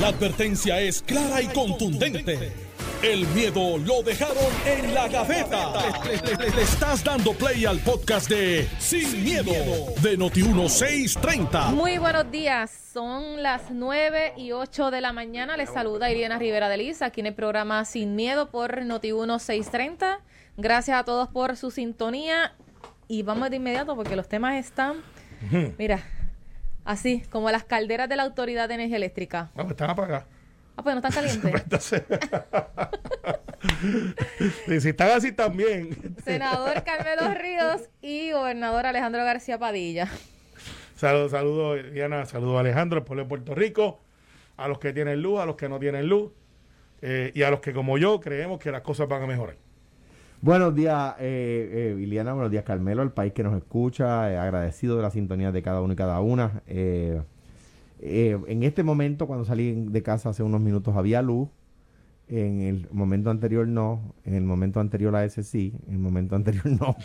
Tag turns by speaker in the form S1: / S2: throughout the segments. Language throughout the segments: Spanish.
S1: La advertencia es clara y contundente. El miedo lo dejaron en la gaveta. Le, le- le- le estás dando play al podcast de Sin, miedo, de Noti1630.
S2: Muy buenos días, son las 9 y 8 de la mañana. Les saluda Iriana Rivera de Liza, aquí en el programa Sin Miedo por Noti1 630. Gracias a todos por su sintonía y vamos de inmediato porque los temas están, mira, así como las calderas de la Autoridad de Energía Eléctrica.
S3: No, pues están apagadas.
S2: Ah, pues no están calientes.
S3: Y si están así también.
S2: Senador Carmelo Ríos y gobernador Alejandro García Padilla.
S3: Saludos, saludos, Diana, saludos Alejandro, al pueblo de Puerto Rico, a los que tienen luz, a los que no tienen luz, eh, y a los que como yo creemos que las cosas van a mejorar.
S4: Buenos días, eh, eh, Iliana, buenos días, Carmelo, el país que nos escucha, eh, agradecido de la sintonía de cada uno y cada una. Eh, eh, en este momento, cuando salí de casa hace unos minutos, había luz. En el momento anterior no, en el momento anterior a ese sí, en el momento anterior no.
S3: ¿No tú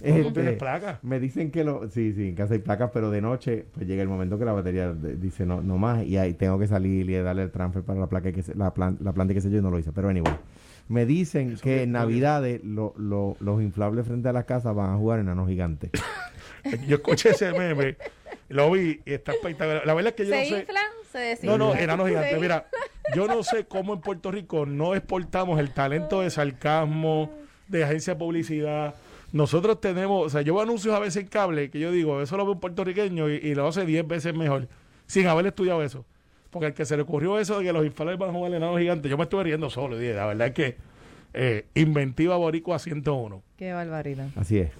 S4: Este,
S3: tienes placa?
S4: me dicen que lo, sí, sí, en casa hay placas, pero de noche, pues llega el momento que la batería de- dice no, no más, y ahí tengo que salir y darle el transfer para la placa que se- la, plan- la planta que sé yo y no lo hice. Pero anyway, me dicen
S3: Eso
S4: que en. Navidades lo- lo- los inflables frente a las casas van a jugar enanos gigantes.
S3: Yo escuché ese meme, lo vi y está espectacular. La verdad es que yo
S2: ¿Se
S3: no sé.
S2: inflan? ¿Se desinflan?
S3: No, no, enanos gigantes. Mira, yo no sé cómo en Puerto Rico no exportamos el talento de sarcasmo, de agencia de publicidad. Nosotros tenemos, o sea, yo veo anuncios a veces en cable que yo digo, eso lo ve un puertorriqueño y, y lo hace 10 veces mejor, sin haber estudiado eso. Porque al que se le ocurrió eso de que los inflables van a jugar enanos gigantes, yo me estuve riendo solo. y dije, la verdad es que eh, inventiva boricua 101.
S2: Qué barbaridad.
S4: Así es.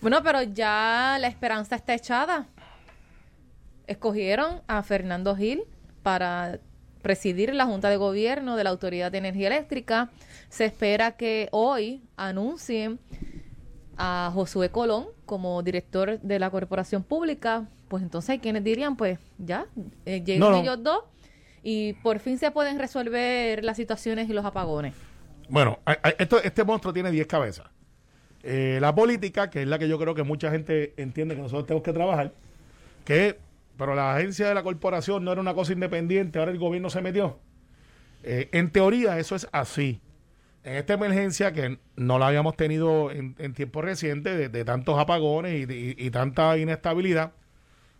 S2: Bueno, pero ya la esperanza está echada. Escogieron a Fernando Gil para presidir la Junta de Gobierno de la Autoridad de Energía Eléctrica. Se espera que hoy anuncien a Josué Colón como director de la Corporación Pública. Pues entonces hay quienes dirían, pues ya, eh,
S3: No, no.
S2: ellos dos y por fin se pueden resolver las situaciones y los apagones.
S3: Bueno, esto, este monstruo tiene 10 cabezas. Eh, la política, que es la que yo creo que mucha gente entiende que nosotros tenemos que trabajar, que, pero la agencia de la corporación no era una cosa independiente, ahora el gobierno se metió. Eh, en teoría eso es así. En esta emergencia que no la habíamos tenido en, en tiempo reciente, de, de tantos apagones y, de- y- y tanta inestabilidad,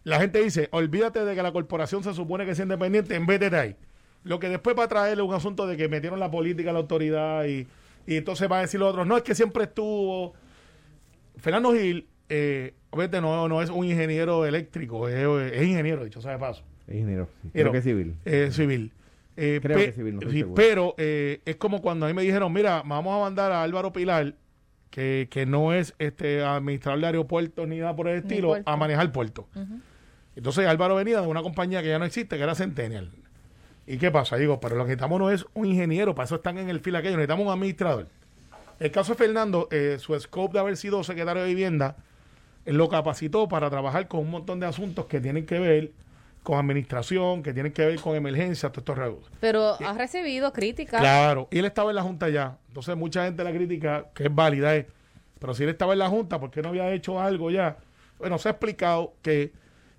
S3: la gente dice, olvídate de que la corporación se supone que es independiente, en vez de ahí. Lo que después va a traer es un asunto de que metieron la política a la autoridad y, y entonces va a decir los otros, no, es que siempre estuvo. Fernando Gil, eh, obviamente no, no es un ingeniero eléctrico, es, es ingeniero, dicho sea de paso.
S4: Es ingeniero. sí.
S3: Pero,
S4: Creo que es civil.
S3: eh, civil. Eh,
S4: Creo
S3: pe-
S4: que civil, no
S3: sí,
S4: seguro.
S3: pero eh, es como cuando a mí me dijeron, mira, vamos a mandar a Álvaro Pilar, que, que no es este administrador de aeropuertos ni nada por el estilo, a manejar puerto. Entonces Álvaro venía de una compañía que ya no existe, que era Centennial. ¿Y qué pasa? Digo, pero lo que necesitamos no es un ingeniero, para eso están en el fila aquello, necesitamos un administrador. El caso de Fernando, eh, su scope de haber sido secretario de vivienda, él lo capacitó para trabajar con un montón de asuntos que tienen que ver con administración, que tienen que ver con emergencias, todos estos regalos.
S2: Pero ha recibido críticas.
S3: Claro, y él estaba en la Junta ya. Entonces mucha gente la crítica, que es válida, es, pero si él estaba en la Junta, ¿por qué no había hecho algo ya? Bueno, se ha explicado que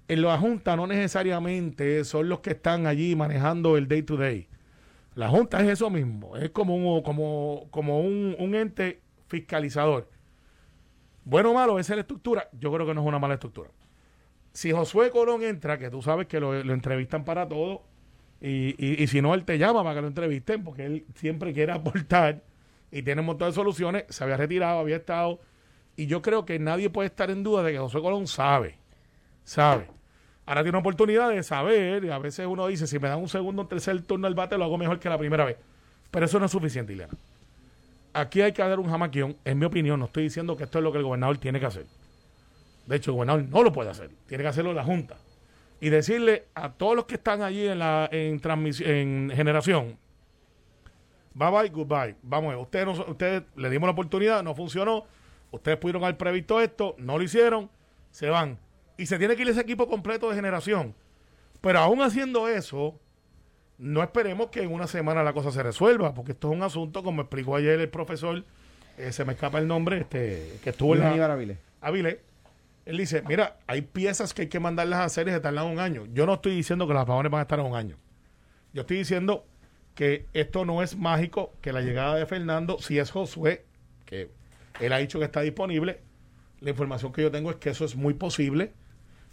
S3: en la Junta no necesariamente son los que están allí manejando el day to day. La Junta es eso mismo, es como un, como, como un, un ente fiscalizador. Bueno o malo, esa es la estructura. Yo creo que no es una mala estructura. Si Josué Colón entra, que tú sabes que lo, entrevistan para todo, y, y, y si no, él te llama para que lo entrevisten, porque él siempre quiere aportar y tiene un montón de soluciones. Se había retirado, había estado. Y yo creo que nadie puede estar en duda de que José Colón sabe. Sabe. Ahora tiene una oportunidad de saber. Y a veces uno dice: si me dan un segundo o tercer turno al bate, lo hago mejor que la primera vez. Pero eso no es suficiente, Ileana. Aquí hay que dar un jamaquión. En mi opinión, no estoy diciendo que esto es lo que el gobernador tiene que hacer. De hecho, el gobernador no lo puede hacer. Tiene que hacerlo la Junta. Y decirle a todos los que están allí en la en en generación, bye bye, goodbye. Vamos, ustedes, no- ustedes le dimos la oportunidad, no funcionó. Ustedes pudieron haber previsto esto, no lo hicieron, se van. Y se tiene que ir ese equipo completo de generación. Pero aún haciendo eso, no esperemos que en una semana la cosa se resuelva, porque esto es un asunto, como explicó ayer el profesor, eh, se me escapa el nombre, este que estuvo en la,
S4: Avilés.
S3: Avilés, él dice, mira, hay piezas que hay que mandarlas a hacer y se tardan un año. Yo no estoy diciendo que los apagones van a estar en un año. Yo estoy diciendo que esto no es mágico, que la llegada de Fernando, si es Josué, que él ha dicho que está disponible, la información que yo tengo es que eso es muy posible,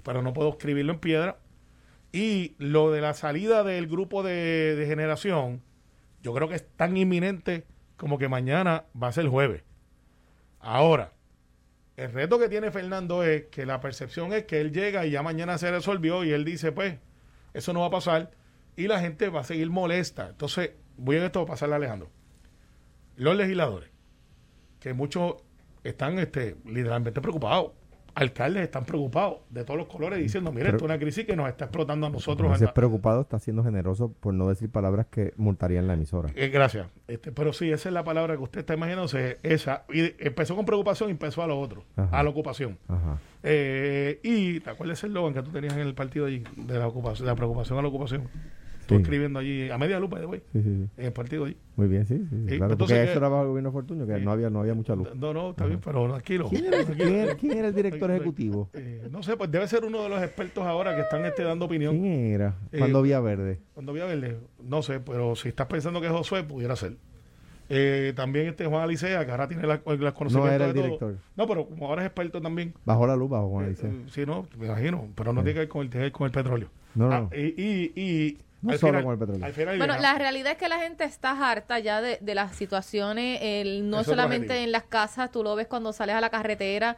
S3: pero no puedo escribirlo en piedra. Y lo de la salida del grupo de, generación, yo creo que es tan inminente como que mañana va a ser jueves. Ahora, el reto que tiene Fernando es que la percepción es que él llega y ya mañana se resolvió y él dice, pues, eso no va a pasar y la gente va a seguir molesta. Entonces, voy a esto a pasarle a Alejandro. Los legisladores, que muchos están este, literalmente preocupados. Alcaldes están preocupados de todos los colores diciendo, mira, esto es una crisis que nos está explotando a nosotros.
S4: No
S3: acá".
S4: es preocupado, está siendo generoso por no decir palabras que multarían la emisora.
S3: Eh, gracias. Este, pero sí, esa es la palabra que usted está imaginándose, esa. Y empezó con preocupación y empezó a lo otro,
S4: Ajá.
S3: a la ocupación.
S4: Ajá.
S3: Eh, y ¿te acuerdas el logan que tú tenías en el partido allí? De la ocupación, de la preocupación a la ocupación.
S4: Sí.
S3: escribiendo allí, a media lupa, de güey,
S4: Sí, sí, sí.
S3: en el partido allí.
S4: Muy bien, sí, claro.
S3: entonces,
S4: porque eso
S3: eh,
S4: era bajo el gobierno Fortunio, que no había, no había mucha luz.
S3: No, no, está bien, pero tranquilo.
S4: ¿Quién era,
S3: tranquilo.
S4: quién era- quién era el director ejecutivo?
S3: Eh, no sé, pues debe ser uno de los expertos ahora que están este, dando opinión.
S4: ¿Quién era?
S3: Eh,
S4: Cuando Vía Verde.
S3: Cuando voy a verle, no sé, pero si estás pensando que es Josué, pudiera ser. Eh, también este Juan Alicea, que ahora tiene la- las conocimientos
S4: No era el
S3: de
S4: director.
S3: No, pero como ahora es experto también.
S4: Bajo la luz, bajo Juan Alicia.
S3: eh, sí, no, me imagino, pero no tiene que ver con el, con el petróleo.
S4: No, no,
S3: Ah,
S4: no.
S3: y, y, y
S4: No
S3: al
S4: solo
S3: final-
S4: con el petróleo.
S3: al final,
S2: Bueno, la realidad es que la gente está harta ya de, de las situaciones, el, no
S3: Es
S2: solamente en las casas, tú lo ves cuando sales a la carretera,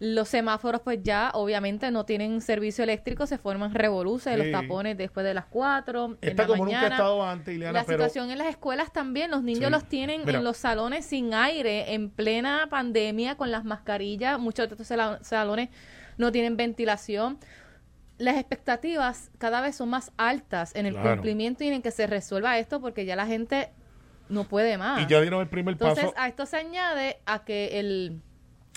S2: los semáforos pues ya obviamente no tienen servicio eléctrico, se forman revoluces, los
S3: Sí.
S2: tapones después de las 4, en
S3: Está
S2: la
S3: como nunca ha estado antes, Ileana,
S2: La
S3: pero
S2: situación en las escuelas también, los niños
S3: Sí.
S2: los tienen
S3: Mira.
S2: en los salones sin aire, en plena pandemia, con las mascarillas, muchos de estos salones no tienen ventilación. Las expectativas cada vez son más altas en el
S3: Claro.
S2: cumplimiento y en que se resuelva esto porque ya la gente no puede más.
S3: y ya dieron el primer
S2: Entonces,
S3: paso.
S2: a esto se añade a que el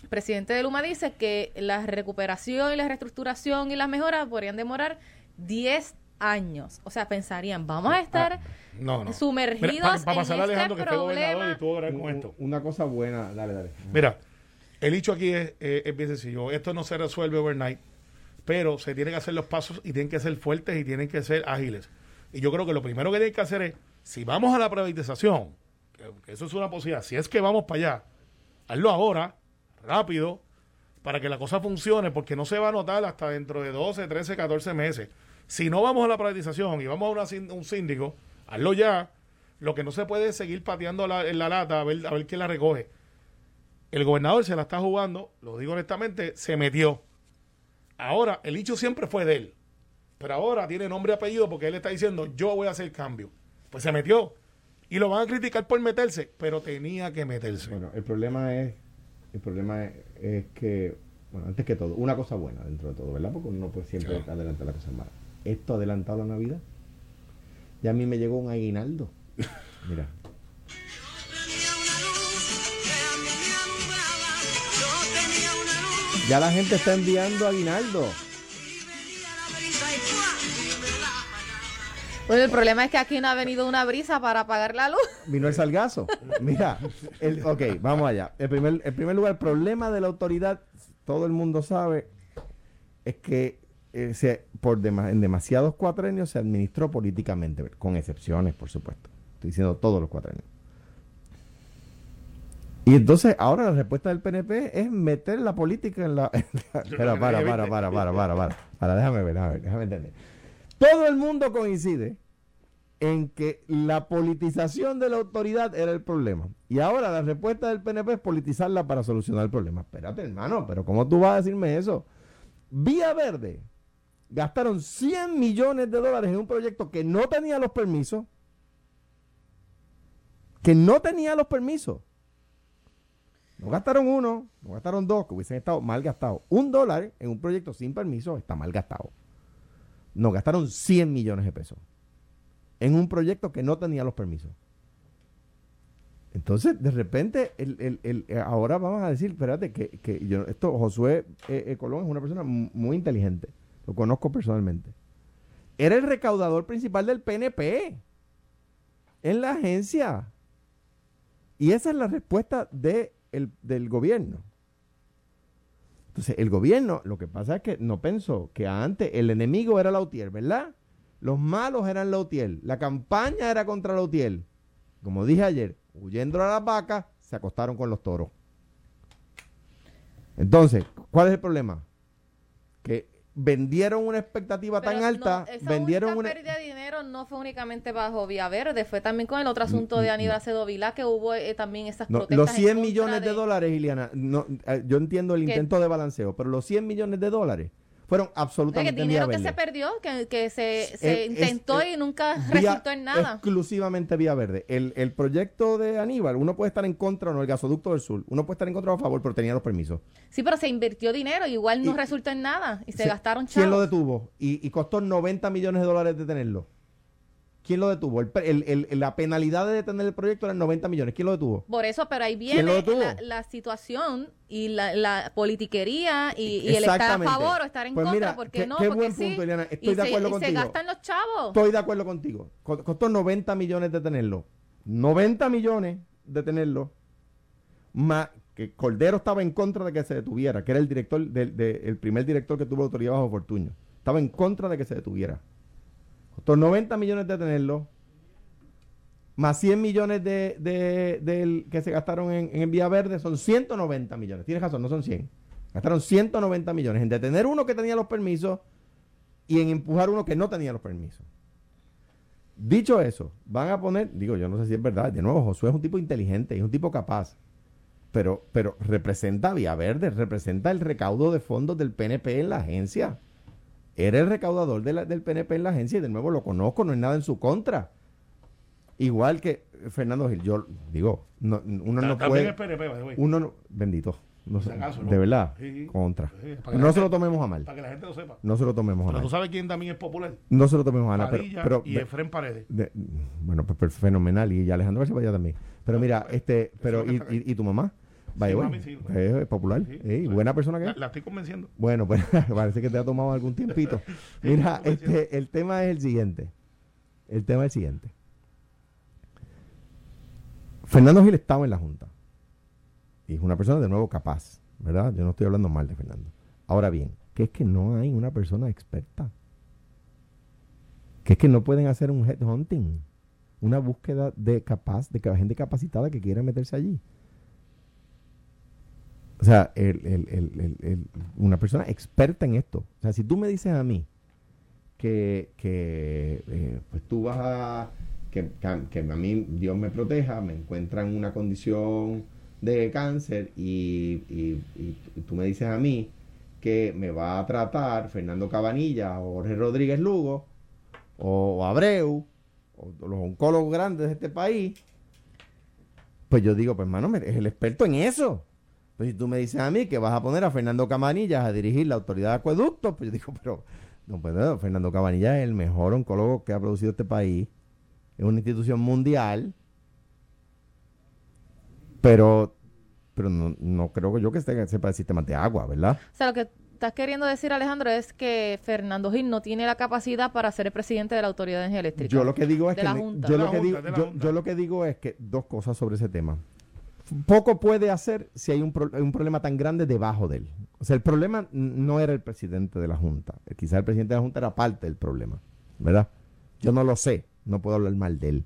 S2: presidente de Luma dice que la recuperación y la reestructuración y las mejoras podrían demorar 10 años. O sea, pensarían, vamos a estar
S3: No, no.
S2: sumergidos
S3: Mira, pa- pa
S2: en
S3: pasarle a
S2: este
S3: Alejandro, que
S2: problema.
S3: y ver con esto.
S4: Una cosa buena, dale, dale.
S3: Mira, el hecho aquí es, eh, es bien sencillo. Esto no se resuelve overnight, pero se tienen que hacer los pasos y tienen que ser fuertes y tienen que ser ágiles. Y yo creo que lo primero que tienen que hacer es, si vamos a la privatización, que, eso es una posibilidad, si es que vamos para allá, hazlo ahora, rápido, para que la cosa funcione, porque no se va a notar hasta dentro de 12, 13, 14 meses. Si no vamos a la privatización y vamos a un síndico, hazlo ya. Lo que no se puede es seguir pateando la, en la lata a ver, a ver quién la recoge. El gobernador se la está jugando, lo digo honestamente, se metió. Ahora, el hecho siempre fue de él. Pero ahora tiene nombre y apellido porque él está diciendo, yo voy a hacer cambio. Pues se metió. Y lo van a criticar por meterse, pero tenía que meterse.
S4: Bueno, el problema es, el problema es, es que, bueno, antes que todo, una cosa buena dentro de todo, ¿verdad? Porque uno no puede siempre
S3: Claro.
S4: adelantar las cosas malas. Esto ha adelantado la Navidad. Ya a mí me llegó un aguinaldo. Mira, ya la gente está enviando aguinaldo.
S5: la apagaba.
S2: Bueno, el problema es que aquí no ha venido una brisa para apagar la luz.
S4: Vino el salgazo. Mira, el, ok, vamos allá. El primer, el primer lugar, el problema de la autoridad, todo el mundo sabe, es que eh, se, por dema- en demasiados cuatrenios se administró políticamente, con excepciones, por supuesto. Estoy diciendo todos los cuatrenios. Y entonces ahora la respuesta del PNP es meter la política en la... Espera, para, para, para, para, para, para, para, déjame ver, déjame ver, déjame entender. Todo el mundo coincide en que la politización de la autoridad era el problema. Y ahora la respuesta del PNP es politizarla para solucionar el problema. Espérate, hermano, pero ¿cómo tú vas a decirme eso? Vía Verde gastaron 100 millones de dólares en un proyecto que no tenía los permisos. Que no tenía los permisos. No gastaron uno, no gastaron dos, que hubiesen estado mal gastados. Un dólar en un proyecto sin permiso está mal gastado. No, gastaron 100 millones de pesos en un proyecto que no tenía los permisos. Entonces, de repente, el, el- el- eh, ahora vamos a decir, espérate, que, que yo, esto, Josué eh, eh, Colón es una persona mu- muy inteligente, lo conozco personalmente. Era el recaudador principal del PNP en la agencia. Y esa es la respuesta de el- del gobierno. Entonces, el gobierno, lo que pasa es que no pensó que antes el enemigo era Lautier, ¿verdad? Los malos eran Lautiel. La campaña era contra Lautiel. Como dije ayer, huyendo a las vacas, se acostaron con los toros. Entonces, ¿cuál es el problema? Que vendieron una expectativa tan
S2: no,
S4: alta,
S2: esa
S4: vendieron una...
S2: pérdida de dinero no fue únicamente bajo Vía Verde, fue también con el otro asunto de Aníbal Acevedo Vilá, que hubo eh, también esas
S4: No,
S2: protestas.
S4: los
S2: en
S4: 100
S2: contra
S4: millones de, dólares, Iliana, no, eh, yo entiendo el
S2: Que-
S4: intento de balanceo, pero los 100 millones de dólares fueron
S2: que
S4: absolutamente en vía
S2: dinero que se perdió, que, que se, se intentó
S4: es
S2: y nunca resultó en nada.
S4: Exclusivamente vía verde. El, el proyecto de Aníbal, uno puede estar en contra o no, el gasoducto del sur, uno puede estar en contra o a favor, pero tenía los permisos.
S2: Sí, pero se invirtió dinero y igual no
S4: Y-
S2: resultó en nada y se
S4: Se-
S2: gastaron
S4: ¿Quién lo
S2: chavos.
S4: detuvo? Y, y costó 90 millones de dólares detenerlo. ¿Quién lo detuvo? El pre- el- el- la penalidad de detener el proyecto eran 90 millones. ¿Quién lo detuvo?
S2: Por eso, pero ahí
S4: ¿Quién lo
S2: viene la, la situación y la, la politiquería y, y el estar a favor o estar en
S4: Pues
S2: contra.
S4: mira,
S2: ¿Por qué, no?
S4: qué
S2: Porque
S4: buen
S2: sí.
S4: punto, Eliana. Estoy
S2: y
S4: de
S2: se,
S4: acuerdo
S2: y se
S4: contigo.
S2: gastan los chavos.
S4: Estoy de acuerdo contigo. Co- Costó 90 millones detenerlo. 90 millones detenerlo. Más que Cordero estaba en contra de que se detuviera, que era el director del de- el primer director que tuvo autoridad bajo Fortuño. Estaba en contra de que se detuviera. Costó 90 millones detenerlo. Más 100 millones de, de- que se gastaron en, en Vía Verde son 190 millones. Tienes razón, no son 100. Gastaron 190 millones en detener uno que tenía los permisos y en empujar uno que no tenía los permisos. Dicho eso, van a poner, digo, yo no sé si es verdad, de nuevo, Josué es un tipo inteligente es un tipo capaz, pero, pero representa Vía Verde, representa el recaudo de fondos del PNP en la agencia. Era el recaudador de la- del PNP en la agencia y de nuevo lo conozco, no es nada en su contra. Igual que Fernando Gil, yo digo, no, uno no
S3: También
S4: puede...
S3: es PNP.
S4: Uno no, bendito, no
S3: acaso, ¿no?
S4: de verdad,
S3: Sí,
S4: contra.
S3: Sí,
S4: No se lo tomemos a mal,
S3: Para que la gente lo sepa.
S4: no se lo tomemos a
S3: Pero tú
S4: mal.
S3: sabes quién también es popular.
S4: No se lo tomemos a mal, pero,
S3: Padilla
S4: pero
S3: y Efren Paredes.
S4: de- bueno, pues, pues, fenomenal. Y Alejandro García Padilla también. Pero mira, este, pero, ¿y, y, y tu mamá? Vaya, bueno,
S3: sí,
S4: es popular.
S3: Sí,
S4: Ey, buena persona que
S3: La,
S4: es.
S3: la estoy convenciendo.
S4: Bueno, pues parece que te ha tomado algún tiempito. Mira, este, el tema es el siguiente. El tema es el siguiente. Fernando Gil estaba en la Junta. Y es una persona de nuevo capaz, ¿verdad? Yo no estoy hablando mal de Fernando. Ahora bien, que es que no hay una persona experta. Que es que no pueden hacer un headhunting. Una búsqueda de capaz, de gente capacitada que quiera meterse allí. O sea, el- una persona experta en esto. O sea, si tú me dices a mí que, que eh, pues tú vas a que, a mí Dios me proteja, me encuentra en una condición de cáncer y, y- y tú me dices a mí que me va a tratar Fernando Cabanilla o Jorge Rodríguez Lugo o, Abreu o los oncólogos grandes de este país, pues yo digo, pues hermano, es el experto en eso. Pues si tú me dices a mí que vas a poner a Fernando Cabanillas a dirigir la autoridad de acueductos, pues yo digo, pero no puedo, Fernando Cabanillas es el mejor oncólogo que ha producido este país. Es una institución mundial. Pero, pero no, no creo yo que esté- sepa el sistema de agua, ¿verdad?
S2: O sea, lo que estás queriendo decir, Alejandro, es que Fernando Gil no tiene la capacidad para ser el presidente de la Autoridad de Energía Eléctrica.
S4: Yo lo que digo es que que yo lo que digo es que dos cosas sobre ese tema. Poco puede hacer si hay un, un problema tan grande debajo de él. O sea, el problema no era el presidente de la Junta. Quizás el presidente de la Junta era parte del problema, ¿verdad? Yo no lo sé, no puedo hablar mal de él.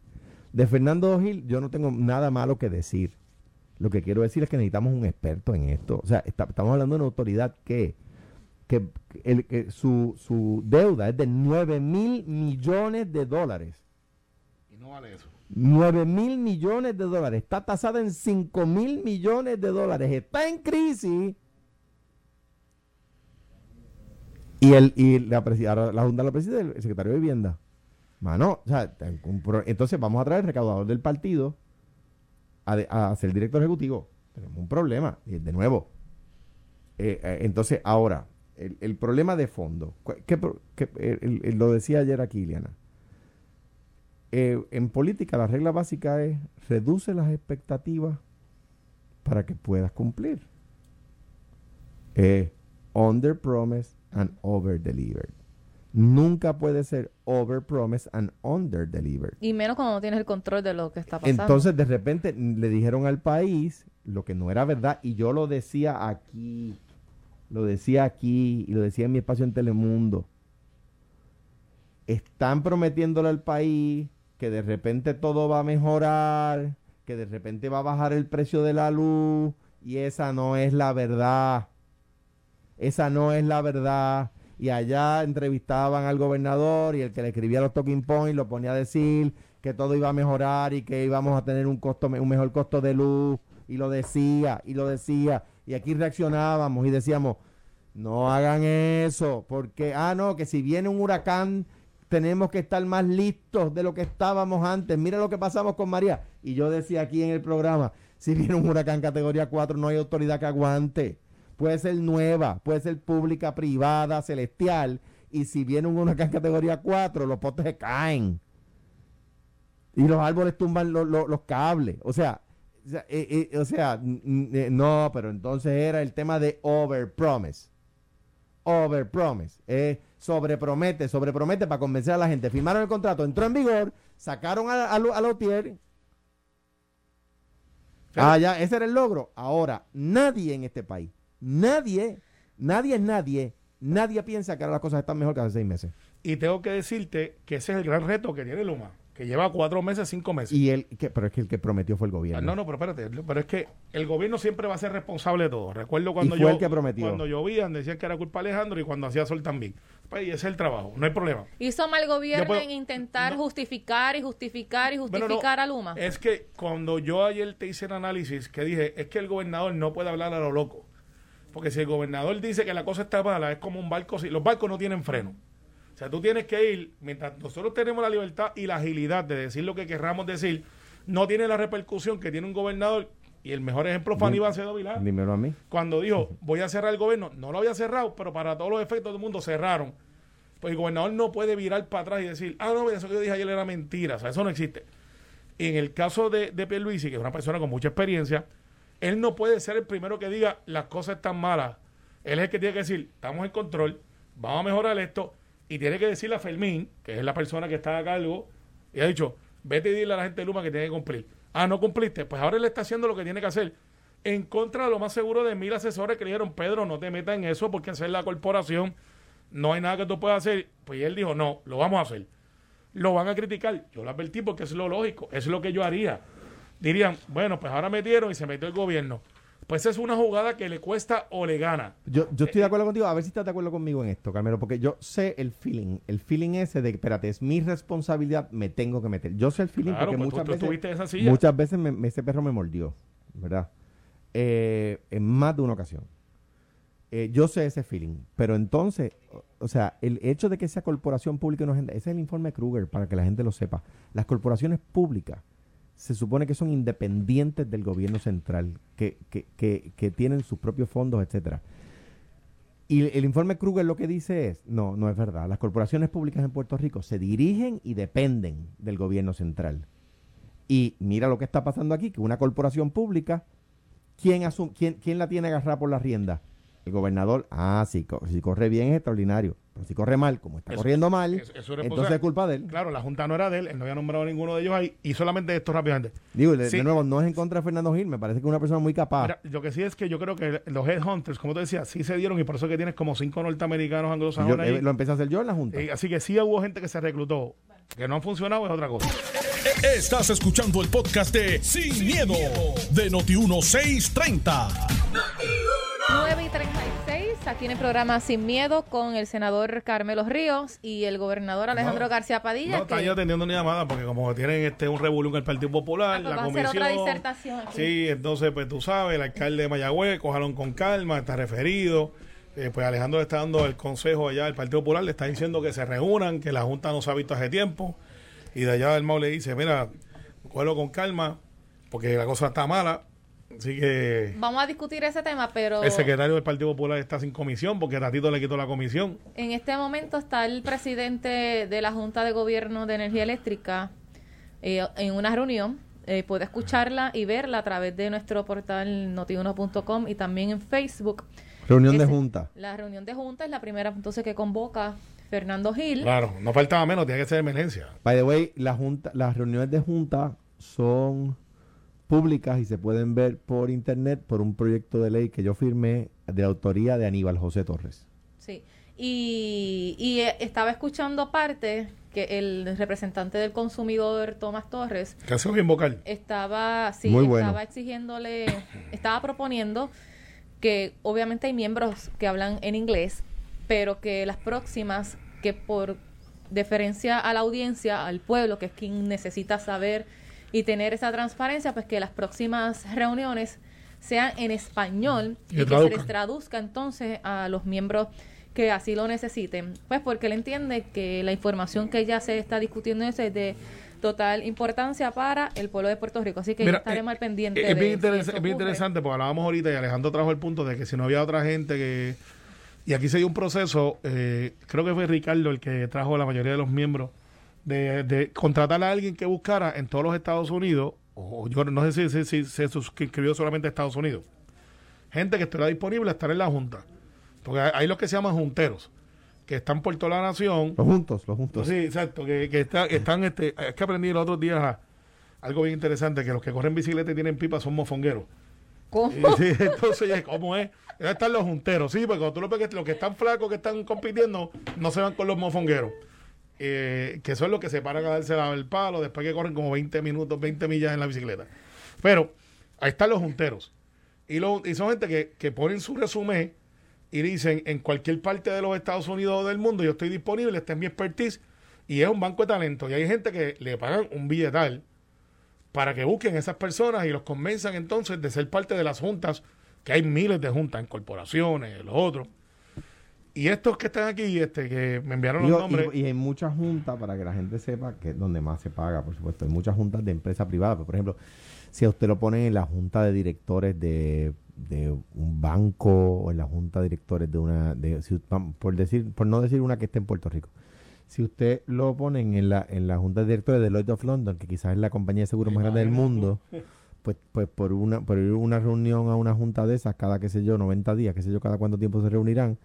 S4: De Fernando Gil, yo no tengo nada malo que decir. Lo que quiero decir es que necesitamos un experto en esto. O sea, estamos hablando de una autoridad que, que, el- su, su deuda es de 9 mil millones de dólares.
S3: Y no vale eso.
S4: 9 mil millones de dólares. Está tasada en 5 mil millones de dólares. Está en crisis. Y, el, y la, ahora la Junta la preside el secretario de Vivienda. Mano, entonces vamos a traer el recaudador del partido a, de- ser director ejecutivo. Tenemos un problema. De nuevo. eh, eh, entonces, ahora, el, el problema de fondo. cu- ¿qué pro- qué- el- el- el- lo decía ayer aquí, Iliana. Eh, en política la regla básica es reduce las expectativas para que puedas cumplir. Eh, under promise and over deliver. Nunca puede ser over promise and under deliver.
S2: Y menos cuando no tienes el control de lo que está pasando.
S4: Entonces de repente le dijeron al país lo que no era verdad y yo lo decía aquí, lo decía aquí y lo decía en mi espacio en Telemundo. están prometiéndole al país que de repente todo va a mejorar, que de repente va a bajar el precio de la luz y esa no es la verdad. Esa no es la verdad. Y allá entrevistaban al gobernador y el que le escribía los talking points lo ponía a decir que todo iba a mejorar y que íbamos a tener un costo un mejor costo de luz y lo decía y lo decía y aquí reaccionábamos y decíamos no hagan eso porque ah no que si viene un huracán tenemos que estar más listos de lo que estábamos antes mira lo que pasamos con María y yo decía aquí en el programa si viene un huracán categoría 4 no hay autoridad que aguante puede ser nueva puede ser pública privada celestial y si viene un huracán categoría 4 los postes se caen y los árboles tumban lo- lo- los cables. O sea, o sea, eh, eh, eh, no, pero entonces era el tema de overpromise. Overpromise. Sobrepromete, sobrepromete para convencer a la gente. Firmaron el contrato, entró en vigor, sacaron a, a, a Lotier. Ah, ya, ese era el logro. Ahora, nadie en este país, nadie, nadie es nadie, nadie piensa que ahora las cosas están mejor que hace seis meses.
S3: Y tengo que decirte que ese es el gran reto que tiene Luma, que lleva cuatro meses, cinco meses.
S4: Y el que, pero es que el que prometió fue el gobierno.
S3: Ah, No, no, pero espérate, pero es que el gobierno siempre va a ser responsable de todo. Recuerdo cuando
S4: fue
S3: yo
S4: el que prometió.
S3: cuando llovían decían que era culpa de Alejandro y cuando hacía sol también. Pues y ese es el trabajo, no hay problema.
S2: Hizo mal gobierno
S3: puedo-
S2: en intentar
S3: no.
S2: justificar y justificar y
S3: Bueno, no,
S2: justificar a Luma.
S3: Es que cuando yo ayer te hice el análisis, que dije, es que el gobernador no puede hablar a lo loco. Porque si el gobernador dice que la cosa está mala, es como un barco, si los barcos no tienen freno. O sea, tú tienes que ir, mientras nosotros tenemos la libertad y la agilidad de decir lo que querramos decir, no tiene la repercusión que tiene un gobernador. Y el mejor ejemplo fue Aníbal Acevedo Vilá.
S4: Dímelo a mí.
S3: Cuando dijo, voy a cerrar el gobierno, no lo había cerrado, pero para todos los efectos del mundo cerraron. Pues el gobernador no puede virar para atrás y decir, ah, no, eso que yo dije ayer era mentira. O sea, eso no existe. Y en el caso de, de Pierluisi, que es una persona con mucha experiencia, él no puede ser el primero que diga, las cosas están malas. Él es el que tiene que decir, estamos en control, vamos a mejorar esto. Y tiene que decirle a Fermín, que es la persona que está a cargo, y ha dicho, vete y dile a la gente de Luma que tiene que cumplir. Ah, no cumpliste. Pues ahora él está haciendo lo que tiene que hacer. En contra de lo más seguro de mil asesores que le dijeron, Pedro, no te metas en eso porque esa es la corporación. No hay nada que tú puedas hacer. Pues él dijo, no, lo vamos a hacer. Lo van a criticar. Yo lo advertí porque es lo lógico. Es lo que yo haría. Dirían, bueno, pues ahora metieron y se metió el gobierno. Pues es una jugada que le cuesta o le gana.
S4: Yo, yo estoy de acuerdo contigo, a ver si estás de acuerdo conmigo en esto, Carmelo, porque yo sé el feeling, el feeling ese de, espérate, es mi responsabilidad, me tengo que meter. Yo sé el feeling
S3: Claro,
S4: porque
S3: pues
S4: muchas
S3: tú
S4: veces,
S3: esa silla.
S4: muchas veces ese perro me mordió, ¿verdad? Eh, en más de una ocasión. Eh, yo sé ese feeling, pero entonces, o, o sea, el hecho de que sea corporación pública no gente, ese es el informe Kruger, para que la gente lo sepa. Las corporaciones públicas se supone que son independientes del gobierno central, que, que, que, que tienen sus propios fondos, etcétera. Y el informe Kruger lo que dice es, no, no es verdad. Las corporaciones públicas en Puerto Rico se dirigen y dependen del gobierno central. Y mira lo que está pasando aquí, que una corporación pública, ¿quién, quién, quién la tiene agarrada por la rienda? El gobernador, ah, si corre bien es extraordinario, pero si corre mal, como está
S3: Eso-
S4: corriendo mal,
S3: eso- eso
S4: entonces es culpa de él.
S3: Claro, la Junta no era de él, él no había nombrado a ninguno de ellos ahí. Y solamente esto rápidamente.
S4: Digo, de,
S3: Sí.
S4: de nuevo, no es en contra de Fernando Gil, me parece que es una persona muy capaz.
S3: Mira, lo que sí es que yo creo que los headhunters, como te decía, sí se dieron y por eso que tienes como cinco norteamericanos
S4: yo,
S3: anglosajones ahí.
S4: eh, lo empecé a hacer yo en la Junta.
S3: Eh, así que sí hubo gente que se reclutó. Que no han funcionado es otra cosa.
S1: Estás escuchando el podcast de Sin, miedo, de Noti1630.
S2: 9 y 36, aquí en el programa Sin Miedo con el senador Carmelo Ríos y el gobernador Alejandro
S3: No,
S2: García Padilla.
S3: No están
S2: que-
S3: yo atendiendo ni llamada porque como tienen este un revolú en el Partido Popular,
S2: Ah, pues
S3: la
S2: va a hacer
S3: comisión.
S2: otra disertación aquí.
S3: Sí, entonces pues tú sabes, el alcalde de Mayagüez, cójalo con calma, está referido. Eh, pues Alejandro le está dando el consejo allá al Partido Popular, le está diciendo que se reúnan, que la Junta no se ha visto hace tiempo. Y de allá el Mau le dice, mira, cógelo con calma, porque la cosa está mala. Así que
S2: Vamos a discutir ese tema, pero
S3: el secretario del Partido Popular está sin comisión, porque Ratito le quitó la comisión.
S2: en este momento está el presidente de la Junta de Gobierno de Energía Eléctrica eh, en una reunión. Eh, puede escucharla y verla a través de nuestro portal notiuno.com y también en Facebook.
S4: Reunión de Junta.
S2: La reunión de Junta es la primera entonces que convoca Fernando Gil.
S3: Claro, no faltaba menos, tiene que ser emergencia.
S4: By the way, la junta, las reuniones de junta son públicas y se pueden ver por internet por un proyecto de ley que yo firmé de autoría de Aníbal José Torres.
S2: Sí. Y, y, eh, estaba escuchando parte que el representante del consumidor Tomás Torres
S3: hace bien vocal.
S2: estaba, sí,
S4: Muy bueno.
S2: estaba exigiéndole, estaba proponiendo que obviamente hay miembros que hablan en inglés, pero que las próximas, que por deferencia a la audiencia, al pueblo, que es quien necesita saber y tener esa transparencia, pues que las próximas reuniones sean en español
S3: Y
S2: y, que se les traduzca entonces a los miembros que así lo necesiten. Pues porque él entiende que la información que ya se está discutiendo es de total importancia para el pueblo de Puerto Rico. Así que
S3: Mira,
S2: estaremos
S3: eh,
S2: al pendiente.
S3: eh, Es,
S2: de
S3: bien,
S2: si
S3: es interesante porque hablábamos ahorita y Alejandro trajo el punto de que si no había otra gente que... Y aquí se dio un proceso, eh, creo que fue Ricardo el que trajo la mayoría de los miembros, de, de contratar a alguien que buscara en todos los Estados Unidos, o yo no sé si, si- si se suscribió solamente a Estados Unidos, gente que estuviera disponible a estar en la Junta. Porque hay, hay los que se llaman junteros, que están por toda la nación.
S4: Los juntos, los juntos.
S3: Sí, exacto, que, que está- están, este, es que aprendí los otros días a- algo bien interesante, que los que corren bicicleta y tienen pipa son mofongueros.
S2: ¿Cómo?
S3: Y, sí, entonces, ¿cómo es? Estar los junteros, sí, porque cuando tú lo ves que los que están flacos, que están compitiendo, no se van con los mofongueros. Eh, que son los que se paran a darse el palo después que corren como 20 minutos, 20 millas en la bicicleta. Pero ahí están los junteros. Y, lo- y son gente que, que ponen su resumen y dicen en cualquier parte de los Estados Unidos o del mundo yo estoy disponible, esta es mi expertise y es un banco de talento. Y hay gente que le pagan un billetal para que busquen esas personas y los convenzan entonces de ser parte de las juntas, que hay miles de juntas en corporaciones, los otros. Y estos que están aquí, este, que me enviaron los nombres,
S4: y, y hay muchas juntas, para que la gente sepa, que es donde más se paga, por supuesto. Hay muchas juntas de empresa privada. Pero, por ejemplo, si a usted lo ponen en la junta de directores de, de un banco o en la junta de directores de una, de, si- vam- por decir, por no decir una que esté en Puerto Rico. Si usted lo ponen en la, en la junta de directores de Lloyd of London, que quizás es la compañía de seguros más grande del mundo, pues, pues por una, por ir a una reunión a una junta de esas, cada qué sé yo, 90 días, qué sé yo, cada cuánto tiempo se reunirán,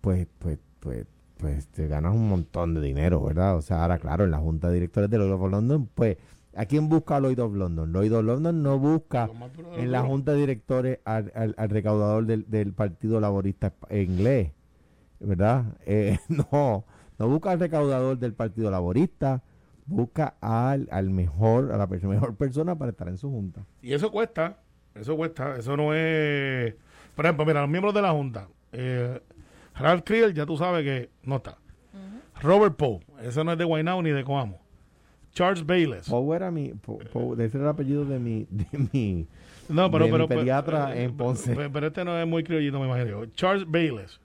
S4: pues, pues, pues, pues te ganas un montón de dinero, ¿verdad? O sea, ahora claro, en la junta de directores de Lloyd of London, pues, ¿a quién busca a Lloyd of London? Lloyd of London no busca en la junta de directores al, al- al recaudador del, del Partido Laborista Esp- inglés, ¿verdad? Eh, no, no busca al recaudador del Partido Laborista, busca al, al mejor, a la mejor persona para estar en su junta.
S3: Y eso cuesta, eso cuesta, eso no es... Por ejemplo, mira, los miembros de la Junta, eh, Ralph Kriel, ya tú sabes que no está. Robert Poe, ese no es de Guaynabo ni de Coamo. Charles Bayless.
S4: Poe era mi, Po- Poe, ese era el apellido de mi, de mi,
S3: No, pero,
S4: de mi
S3: pero,
S4: pediatra
S3: pero-
S4: en Ponce.
S3: Pero, pero este no es muy criollito, me imagino. Charles Bayless.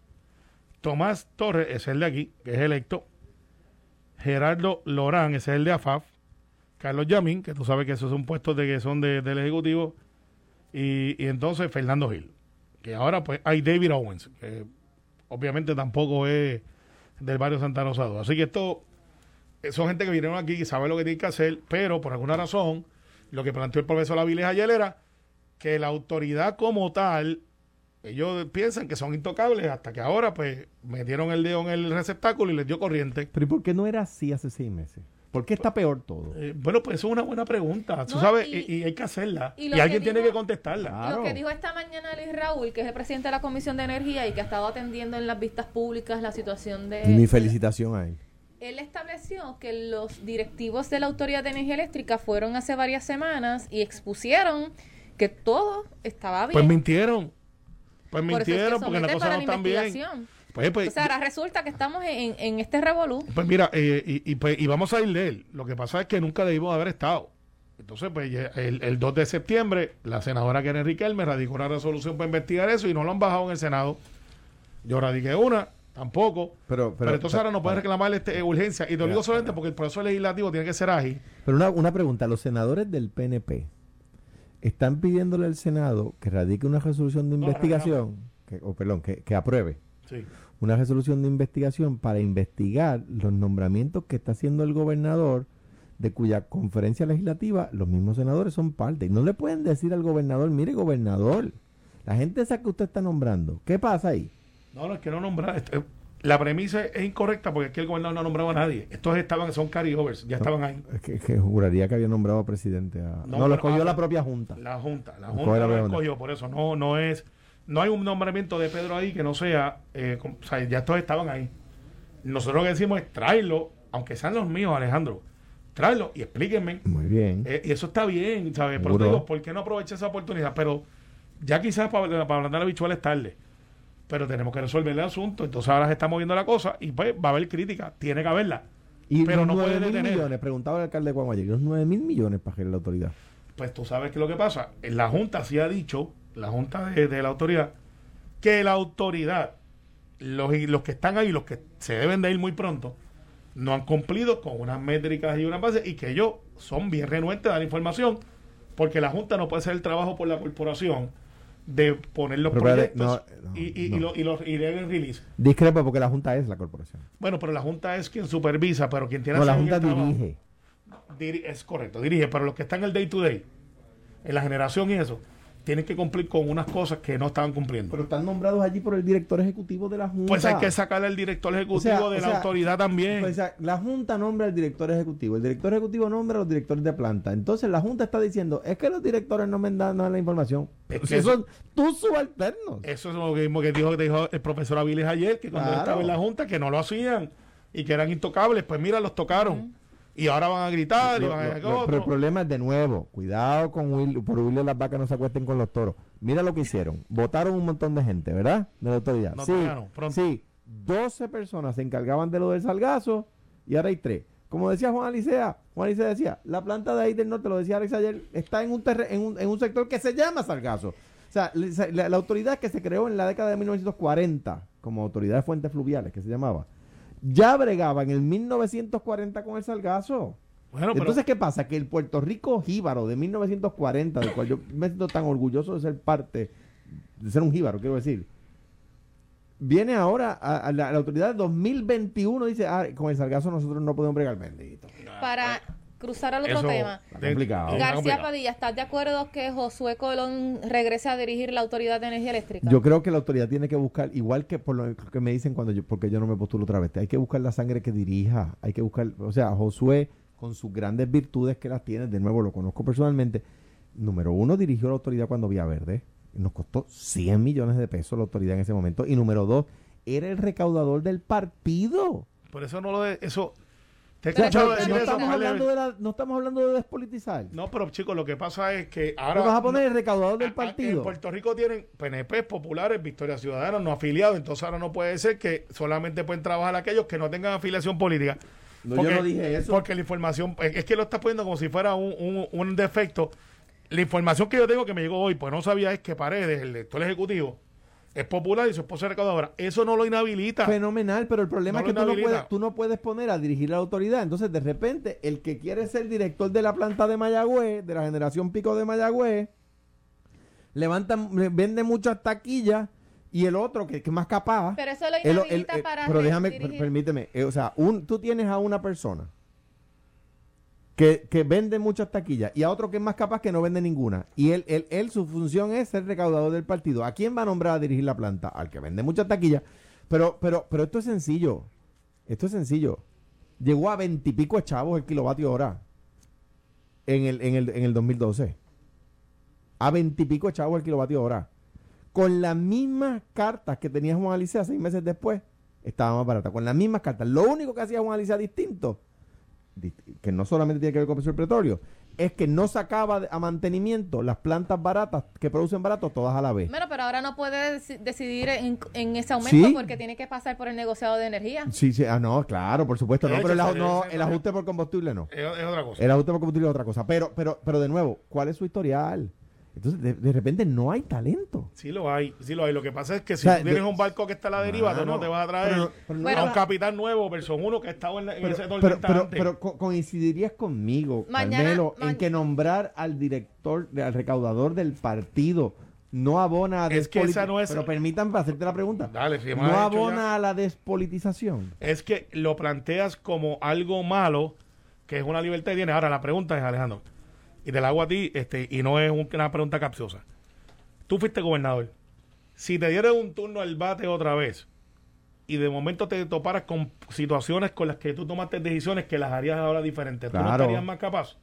S3: Tomás Torres, ese es el de aquí, que es electo. Gerardo Lorán, ese es el de AFAF. Carlos Yamín, que tú sabes que esos son puestos de que son de- del Ejecutivo. Y, y entonces Fernando Gil. Que ahora pues hay David Owens, que obviamente tampoco es del barrio Santa Rosado. Así que esto eh, son gente que vinieron aquí y saben lo que tienen que hacer, pero por alguna razón, lo que planteó el profesor Avilés ayer era que la autoridad como tal, ellos piensan que son intocables hasta que ahora pues metieron el dedo en el receptáculo y les dio corriente.
S4: Pero ¿y por qué no era así hace seis meses? ¿Por qué está peor todo?
S3: Eh, bueno, pues eso es una buena pregunta, tú
S2: No,
S3: sabes,
S2: y-
S3: y, y hay que hacerla.
S2: y
S3: Y,
S2: lo que
S3: alguien tiene
S2: dijo-
S3: que contestarla.
S4: Claro.
S2: Lo que dijo esta mañana Luis Raúl, que es el presidente de la Comisión de Energía y que ha estado atendiendo en las vistas públicas la situación de...
S4: Mi felicitación a él.
S2: Él estableció que los directivos de la Autoridad de Energía Eléctrica fueron hace varias semanas y expusieron que todo estaba bien.
S3: Pues mintieron. Pues
S2: Por eso es que
S3: mintieron porque las cosas
S2: para
S3: no
S2: la
S3: están bien.
S2: investigación.
S3: Pues, pues,
S2: O sea, ahora resulta que estamos en, en este revolú.
S3: Pues mira, eh, y, y, pues, y vamos a ir de él. Lo que pasa es que nunca debimos haber estado. Entonces, pues el, el 2 de septiembre, la senadora Karen Riquelme radicó una resolución para investigar eso y no lo han bajado en el Senado. Yo radiqué una, tampoco.
S4: Pero,
S3: Pero, entonces ahora no pueden reclamar este, urgencia. Y te lo digo solamente porque el proceso legislativo tiene que ser ágil.
S4: Pero una, una pregunta, los senadores del PNP están pidiéndole al Senado que radique una resolución de
S3: No,
S4: investigación, que, o perdón, que, que apruebe
S3: Sí.
S4: Una resolución de investigación para investigar los nombramientos que está haciendo el gobernador de cuya conferencia legislativa los mismos senadores son parte. Y no le pueden decir al gobernador, mire gobernador, la gente esa que usted está nombrando, ¿qué pasa ahí?
S3: No, no, es que no nombrar. este, la premisa es incorrecta porque aquí el gobernador no ha nombrado a nadie. Estos estaban, son carryovers, ya estaban ahí.
S4: Es que, que juraría que había nombrado presidente a... No,
S3: No,
S4: lo escogió
S3: ah,
S4: la propia Junta.
S3: La Junta, la Junta lo escogió, por eso no, no es, no hay un nombramiento de Pedro ahí que no sea, eh, com- o sea, ya todos estaban ahí. Nosotros lo que decimos es tráelo aunque sean los míos, Alejandro, tráelos y explíquenme.
S4: Muy bien.
S3: Eh, y eso está bien, ¿sabes?
S4: Seguro.
S3: digo, ¿por qué no aprovecha esa oportunidad? Pero ya quizás para, para hablar de la bichuela es tarde. Pero tenemos que resolver el asunto. Entonces ahora se está moviendo la cosa y pues va a haber crítica. Tiene que haberla.
S4: y
S3: pero no puede
S4: 9 mil
S3: detener.
S4: millones, preguntaba el alcalde de Guaymallén, los 9 mil millones para que la autoridad.
S3: Pues tú sabes que lo que pasa. La Junta sí ha dicho, la Junta de, de la autoridad, que la autoridad, los, los que están ahí, los que se deben de ir muy pronto, no han cumplido con unas métricas y unas bases y que ellos son bien renuentes a dar información porque la Junta no puede hacer el trabajo por la corporación de poner los
S4: Pero
S3: proyectos
S4: no, no,
S3: y, y,
S4: no.
S3: y lo- y los y le hagan release.
S4: Discrepa porque la Junta es la corporación.
S3: Bueno, pero la Junta es quien supervisa, pero quien tiene
S4: No, la Junta
S3: el trabajo-
S4: dirige.
S3: Diri- es correcto, dirige, pero los que están en el day to day, en la generación y eso, tienen que cumplir con unas cosas que no estaban cumpliendo.
S4: Pero están nombrados allí por el director ejecutivo de la Junta.
S3: pues hay que sacarle al director ejecutivo
S4: O sea,
S3: de la
S4: sea,
S3: autoridad también.
S4: Pues, o sea, la Junta nombra al director ejecutivo, el director ejecutivo nombra a los directores de planta. Entonces la Junta está diciendo, es que los directores no me dan la información.
S3: Es
S4: Pero
S3: que
S4: si son tus subalternos.
S3: eso es lo mismo que dijo, que dijo el profesor Aviles ayer, que cuando él
S4: Claro.
S3: estaba en la Junta, que no lo hacían y que eran intocables. Pues mira, los tocaron. Y ahora van a gritar y van a
S4: lo- pero el problema es de nuevo, cuidado con Will, por Willy las vacas no se acuesten con los toros. Mira lo que hicieron, votaron un montón de gente, ¿verdad? De la autoridad.
S3: No,
S4: sí,
S3: pronto.
S4: sí, 12 personas se encargaban de lo del salgazo y ahora hay tres. Como decía Juan Alicea, Juan Alicea decía, la planta de ahí del norte, lo decía Alex ayer, está en un, en un, en un sector que se llama salgazo. O sea, la, la- la autoridad que se creó en la década de 1940 como autoridad de fuentes fluviales, que se llamaba, ya bregaba en el 1940 con el salgazo.
S3: Bueno, pero
S4: Entonces, ¿qué pasa? Que el Puerto Rico jíbaro de 1940, del cual yo me siento tan orgulloso de ser parte, de ser un jíbaro, quiero decir, viene ahora a, a la, a la autoridad de 2021, dice, ah, con el sargazo nosotros no podemos bregar, bendito.
S2: Para cruzar al otro
S3: eso-
S2: tema.
S4: Está complicado.
S2: García
S3: complicado.
S2: Padilla, ¿estás de acuerdo que Josué Colón regrese a dirigir la Autoridad de Energía Eléctrica?
S4: Yo creo que la autoridad tiene que buscar, igual que por lo que me dicen cuando yo, porque yo no me postulo otra vez, hay que buscar la sangre que dirija, hay que buscar, o sea, Josué, con sus grandes virtudes que las tiene, de nuevo lo conozco personalmente, número uno, dirigió la autoridad cuando Vía Verde, nos costó 100 millones de pesos la autoridad en ese momento, y número dos, era el recaudador del partido.
S3: por eso no lo de eso. Te he
S2: Pero
S3: escuchado
S2: ¿por qué
S3: decir
S4: no,
S3: eso,
S4: estamos hablando de la- no estamos hablando de despolitizar.
S3: No, pero chicos, lo que pasa es que
S4: Ahora vas a poner el recaudador del partido.
S3: En Puerto Rico tienen PNP populares, Victoria Ciudadana, no afiliados. Entonces ahora no puede ser que solamente pueden trabajar aquellos que no tengan afiliación política.
S4: No, yo no dije eso.
S3: Porque la información, es que lo estás poniendo como si fuera un, un- un defecto. La información que yo tengo que me llegó hoy, pues no sabía, es que Paredes, el lector ejecutivo, es popular y su esposa es recaudadora. Eso no lo inhabilita.
S4: Fenomenal, pero el problema
S3: No
S4: es que tú no, puedes, tú no puedes poner a dirigir la autoridad. Entonces, de repente, el que quiere ser director de la planta de Mayagüez, de la generación pico de Mayagüez, levanta, vende muchas taquillas y el otro, que, que es más capaz.
S2: Pero eso lo
S4: el- el-
S2: inhabilita
S4: el-
S2: para
S4: pero déjame,
S2: dirigir.
S4: per- permíteme. eh, o sea, un, tú tienes a una persona que, vende muchas taquillas y a otro que es más capaz que no vende ninguna. Y él, él, él, su función es ser recaudador del partido. ¿A quién va a nombrar a dirigir la planta? Al que vende muchas taquillas. Pero, pero, pero esto es sencillo. Esto es sencillo. Llegó a veintipico chavos el kilovatio hora en el, en el, en el 2012. A veintipico chavos el kilovatio hora. Con las mismas cartas que tenía Juan Alicea seis meses después, estaba más barata. Con las mismas cartas. Lo único que hacía Juan Alicea distinto, dist- que no solamente tiene que ver con el petróleo, es que no sacaba a mantenimiento las plantas baratas que producen baratos todas a la vez.
S2: Bueno, pero ahora no puede deci- decidir en, en ese aumento
S4: Sí.
S2: porque tiene que pasar por el negociado de energía.
S4: Sí, sí, ah, no, claro, por supuesto, no, pero el, no, el ajuste por combustible no.
S3: Es, es otra cosa.
S4: El ajuste por combustible es otra cosa. Pero, pero, pero de nuevo, ¿cuál es su historial? Entonces, de, de repente no hay talento.
S3: Sí lo hay, sí lo hay. Lo que pasa es que si
S4: O sea,
S3: tú tienes
S4: de-
S3: un barco que está a la deriva, tú no te vas a traer
S4: pero- pero no-
S3: a un capitán nuevo, versus uno que ha estado en, la- en
S4: Pero,
S3: ese
S4: pero,
S3: tormenta
S4: pero, coincidirías conmigo,
S2: Mañana-
S4: Carmelo, en que nombrar al director, al recaudador del partido no abona a
S3: Es que esa no es-
S4: Pero permítanme hacerte la pregunta.
S3: Dale, si
S4: no abona
S3: ya.
S4: a la despolitización.
S3: es que lo planteas como algo malo, que es una libertad que tiene. Ahora, la pregunta es, Alejandro, y te la hago a ti, este, y no es un- una pregunta capciosa. Tú fuiste gobernador. Si te dieran un turno al bate otra vez, y de momento te toparas con situaciones con las que tú tomaste decisiones que las harías ahora diferentes, ¿tú no estarías más capaz?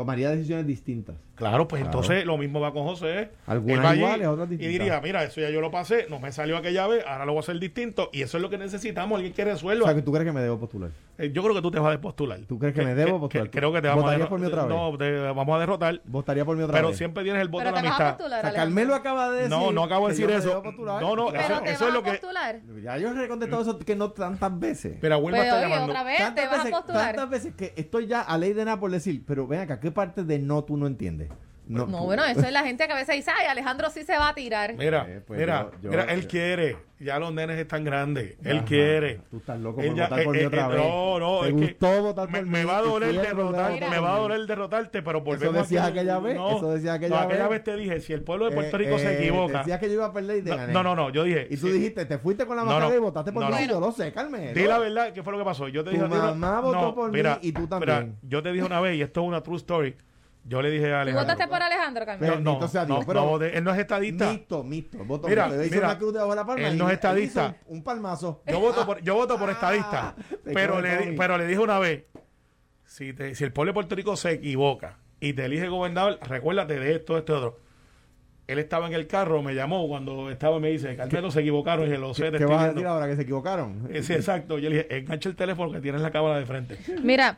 S4: Tomaría decisiones distintas.
S3: Claro, pues
S4: Claro.
S3: entonces lo mismo va con José.
S4: Algunas
S3: va allí
S4: iguales, otras
S3: Y
S4: distintas.
S3: diría, mira, eso ya yo lo pasé, no me salió aquella vez, ahora lo voy a hacer distinto. Y eso es lo que necesitamos, alguien que
S4: O
S3: resuelva.
S4: sea, que tú crees que me debo postular.
S3: Eh, Yo creo que tú te vas a despostular.
S4: ¿Tú crees que me debo postular?
S3: creo que te vamos a
S4: ¿Votarías
S3: derro-
S4: por mí otra vez?
S3: No, te vamos a derrotar.
S4: Votaría por mi otra
S3: Pero
S4: vez.
S3: siempre tienes el voto
S2: Pero
S3: de la
S2: a
S3: amistad.
S2: postular,
S4: O sea. Carmelo acaba de decir.
S3: No, no acabo de decir eso.
S4: postular.
S3: No, no.
S2: Pero
S3: eso-
S2: te
S3: eso
S2: vas
S3: es lo
S2: a
S3: que-
S2: postular.
S4: Ya yo he contestado eso que no tantas veces.
S3: Pero Wilma
S2: Pero
S3: está
S2: oye,
S3: llamando.
S2: otra vez te vas a postular.
S4: tantas veces que estoy ya a ley de nada por decir, pero ven acá, ¿qué parte de no tú no entiendes?
S2: No, bueno, eso es la gente que a veces dice, ay, Alejandro sí se va a tirar.
S3: Mira,
S4: Eh, pues
S3: mira,
S4: yo- yo-
S3: mira, él
S4: yo-
S3: quiere. Ya los nenes están grandes. Él
S4: Ajá,
S3: quiere.
S4: Tú estás loco
S3: Él
S4: por votar por mí
S3: eh,
S4: otra
S3: eh,
S4: vez.
S3: No, no, es que
S4: gustó votar
S3: me,
S4: por
S3: me
S4: mí
S3: va a doler derrotar, me va a doler derrotarte, pero volvemos
S4: decías
S3: aquí.
S4: aquella vez,
S3: No,
S4: eso decías aquella
S3: no, aquella
S4: vez.
S3: vez te dije, si el pueblo de Puerto
S4: Eh,
S3: Rico se
S4: eh,
S3: equivoca.
S4: Decías que yo iba a perder y te
S3: No,
S4: gané.
S3: no, no, no, yo dije.
S4: Y tú dijiste, te fuiste con la
S3: no.
S4: y votaste por
S3: No,
S4: mí.
S3: no.
S4: Yo lo sé, Carmen.
S3: Di la verdad, ¿qué fue lo que pasó? Yo te dije,
S4: mamá votó por mí y tú también.
S3: yo te dije una vez, y esto es una true story. Yo le dije a
S2: ¿Tú
S3: Alejandro.
S2: votaste por Alejandro, Carmelo?
S3: No, no,
S4: Dios,
S3: no,
S4: pero-
S3: no voté. él no es estadista.
S4: Mixto, mixto. Voto
S3: Mira,
S4: mixto. Le hice
S3: mira,
S4: una cruz debajo de la palma
S3: él no es estadista.
S4: Un, un palmazo.
S3: Yo voto por, yo voto por estadista.
S4: Ah, te
S3: pero, le, pero le dije una vez, si, te- si el pueblo de Puerto Rico se equivoca y te elige gobernador, recuérdate de esto, esto, otro. Él estaba en el carro, me llamó cuando estaba y me dice, Carmelo, se equivocaron. Y dije, lo sé, te
S4: ¿Qué vas a
S3: viendo".
S4: decir ahora? ¿Que se equivocaron?
S3: Eh, Sí, exacto. Yo le dije, engancha el teléfono que tienes la cámara de frente.
S2: Mira,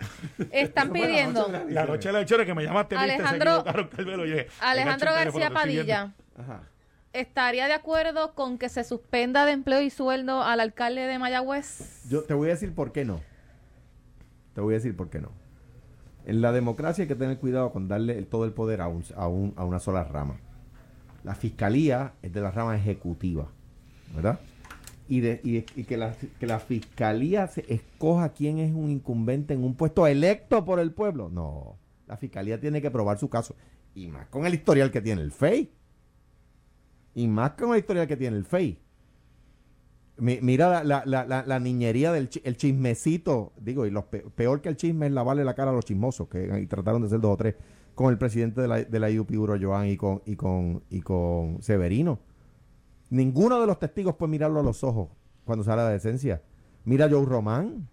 S2: están pidiendo
S4: noche de
S3: La noche de la que me llamaste, viste, se
S2: Alejandro-
S3: equivocaron, Carmelo. Yo dije,
S2: Alejandro
S3: "Engancha el teléfono,
S2: García
S3: te estoy viendo".
S2: Padilla.
S4: Ajá.
S2: ¿Estaría de acuerdo con que se suspenda de empleo y sueldo al alcalde de Mayagüez?
S4: Yo te voy a decir por qué no. Te voy a decir por qué no. En la democracia hay que tener cuidado con darle el- todo el poder a, un- a un- a una sola rama. La fiscalía es de la rama ejecutiva, ¿verdad? Y, de, y, que, la, que la fiscalía se escoja quién es un incumbente en un puesto electo por el pueblo. No, la fiscalía tiene que probar su caso. Y más con el historial que tiene el FEI. Y más con el historial que tiene el FEI. Mi- mira la, la, la, la- niñería del el chismecito, digo, y lo pe- peor que el chisme es lavarle la cara a los chismosos, que y trataron de ser dos o tres, con el presidente de la, de la IUP, Uro Joan, y con, y, con, y con Severino. Ninguno de los testigos puede mirarlo a los ojos cuando sale la decencia. Mira Joe Román,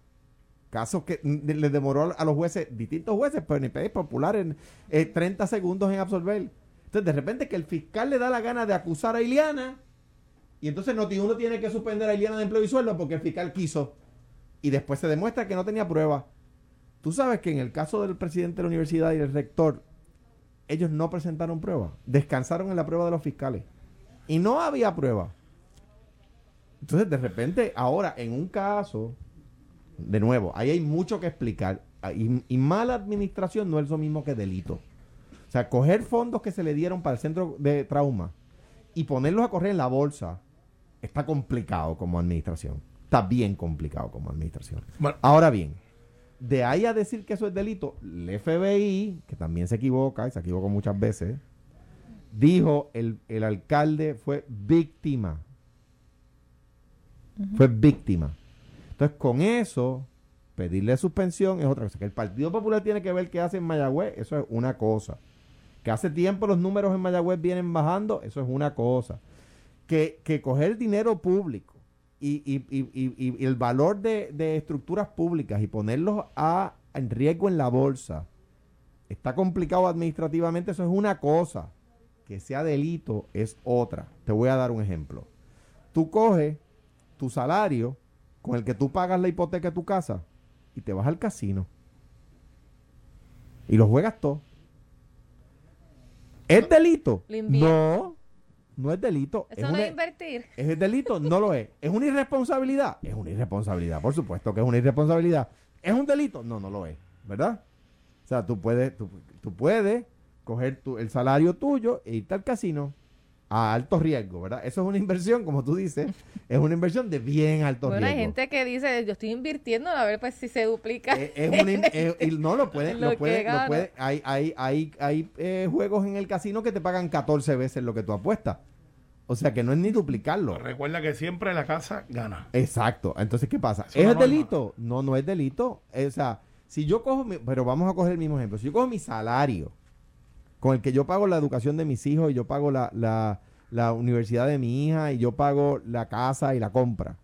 S4: caso que le demoró a los jueces, distintos jueces, PNP populares, eh, 30 segundos en absolver. Entonces, de repente que el fiscal le da la gana de acusar a Iliana, y entonces Noti1 tiene que suspender a Iliana de empleo y sueldo porque el fiscal quiso. Y después se demuestra que no tenía prueba. Tú sabes que en el caso del presidente de la universidad y el rector, ellos no presentaron prueba. Descansaron en la prueba de los fiscales. Y no había prueba. Entonces, de repente, ahora, en un caso, de nuevo, ahí hay mucho que explicar. Ah, Y, y mala administración no es lo mismo que delito. O sea, coger fondos que se le dieron para el centro de trauma y ponerlos a correr en la bolsa está complicado como administración. Está bien complicado como administración.
S3: Bueno,
S4: Ahora bien, de ahí a decir que eso es delito, el FBI, que también se equivoca, y se equivocó muchas veces, dijo el, el alcalde fue víctima. Fue víctima. Entonces, con eso, pedirle suspensión es otra cosa. Que el Partido Popular tiene que ver qué hace en Mayagüez, eso es una cosa. Que hace tiempo los números en Mayagüez vienen bajando, eso es una cosa. Que, que coger dinero público y, y- y- y- el valor de, de estructuras públicas y ponerlos a, en riesgo en la bolsa está complicado administrativamente, eso es una cosa. Que sea delito es otra. Te voy a dar un ejemplo. Tú coges tu salario con el que tú pagas la hipoteca de tu casa y te vas al casino. Y lo juegas todo. ¿Es delito? No, no es delito.
S2: Eso
S4: es
S2: no
S4: una-
S2: es invertir.
S4: ¿Es el delito? No lo es. ¿Es una irresponsabilidad? Es una irresponsabilidad, por supuesto que es una irresponsabilidad. ¿Es un delito? No, no lo es, ¿verdad? O sea, tú puedes, tú, tú puedes coger tu- el salario tuyo e irte al casino a alto riesgo, ¿verdad? Eso es una inversión, como tú dices, es una inversión de bien alto
S2: Bueno, hay
S4: riesgo.
S2: gente que dice, yo estoy invirtiendo a ver pues si se duplica.
S4: Eh, es una in- eh, no lo puede,
S2: Lo
S4: puede, lo puede- hay, hay, hay, hay eh, juegos en el casino que te pagan 14 veces lo que tú apuestas. O sea que no es ni duplicarlo.
S3: recuerda que siempre la casa gana.
S4: Exacto. Entonces, ¿qué pasa?
S3: Es
S4: ¿Es
S3: una norma.
S4: delito? No, no es delito. O sea, si yo cojo, mi- pero vamos a coger el mismo ejemplo. Si yo cojo mi salario, con el que yo pago la educación de mis hijos y yo pago la, la, la universidad de mi hija y yo pago la casa y la compra,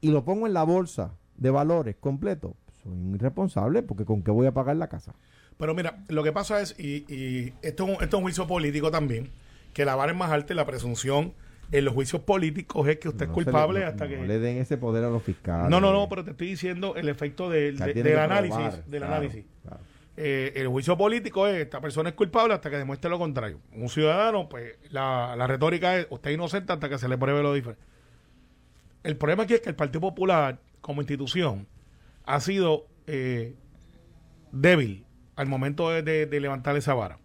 S4: y lo pongo en la bolsa de valores completo, soy irresponsable porque ¿con qué voy a pagar la casa?
S3: Pero mira, lo que pasa es, y, y esto, esto es un juicio político también, que la vara es más alta y la presunción en los juicios políticos es que usted
S4: No
S3: es culpable
S4: le, no-
S3: hasta
S4: no
S3: que...
S4: le den ese poder a los fiscales.
S3: No, no, no, pero te estoy diciendo el efecto del, de- del análisis.
S4: probar,
S3: del
S4: claro,
S3: análisis.
S4: claro.
S3: Eh, el juicio político es esta persona es culpable hasta que demuestre lo contrario. Un ciudadano, pues la, la retórica es usted es inocente hasta que se le pruebe lo diferente. El problema aquí es que el Partido Popular, como institución, ha sido eh, débil al momento de, de- de levantar esa vara.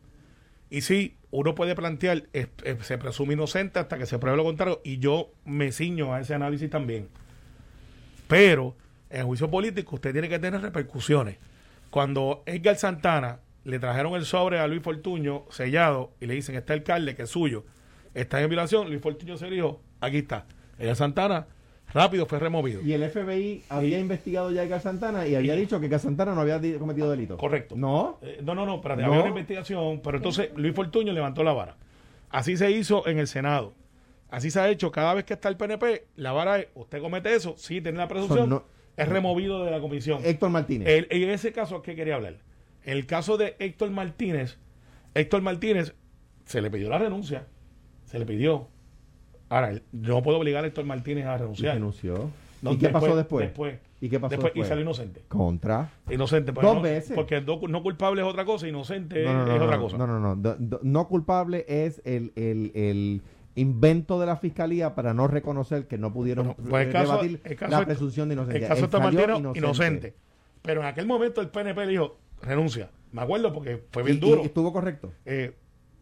S3: Y sí, uno puede plantear, se presume inocente hasta que se pruebe lo contrario, y yo me ciño a ese análisis también. Pero en juicio político usted tiene que tener repercusiones. Cuando Edgar Santana le trajeron el sobre a Luis Fortuño sellado y le dicen, este alcalde que es suyo, está en violación, Luis Fortuño se dijo, aquí está. Edgar Santana rápido fue removido.
S4: Y el FBI había investigado ya a Edgar Santana y había dicho que Edgar Santana no había cometido delito.
S3: Correcto.
S4: No.
S3: Eh, no, no, no, espérate,
S4: No.
S3: había una investigación, pero entonces Luis Fortuño levantó la vara. Así se hizo en el Senado. Así se ha hecho cada vez que está el PNP, la vara es, usted comete eso, sí, tiene la presunción,
S4: no-
S3: es removido de la comisión.
S4: Héctor Martínez.
S3: El- en ese caso, ¿qué quería hablar? El caso de Héctor Martínez, Héctor Martínez se le pidió la renuncia, se le pidió. Ahora, no puedo obligar a Héctor Martínez a renunciar.
S4: renunció.
S3: No,
S4: ¿Y qué pasó después?
S3: Después.
S4: ¿Y qué pasó
S3: Después,
S4: después?
S3: Y salió inocente.
S4: Contra.
S3: Inocente. pues,
S4: Dos
S3: no-
S4: veces.
S3: Porque no culpable es otra cosa, inocente
S4: No, no, no,
S3: es otra cosa.
S4: No, no, no. Do- no culpable es el, el, el invento de la fiscalía para no reconocer que no pudieron
S3: Bueno, pues el caso- caso
S4: la presunción de inocencia.
S3: El caso Héctor Martínez, inocente. Pero en aquel momento el PNP le dijo, renuncia. Me acuerdo porque fue bien
S4: Y-
S3: duro.
S4: y estuvo correcto.
S3: Eh,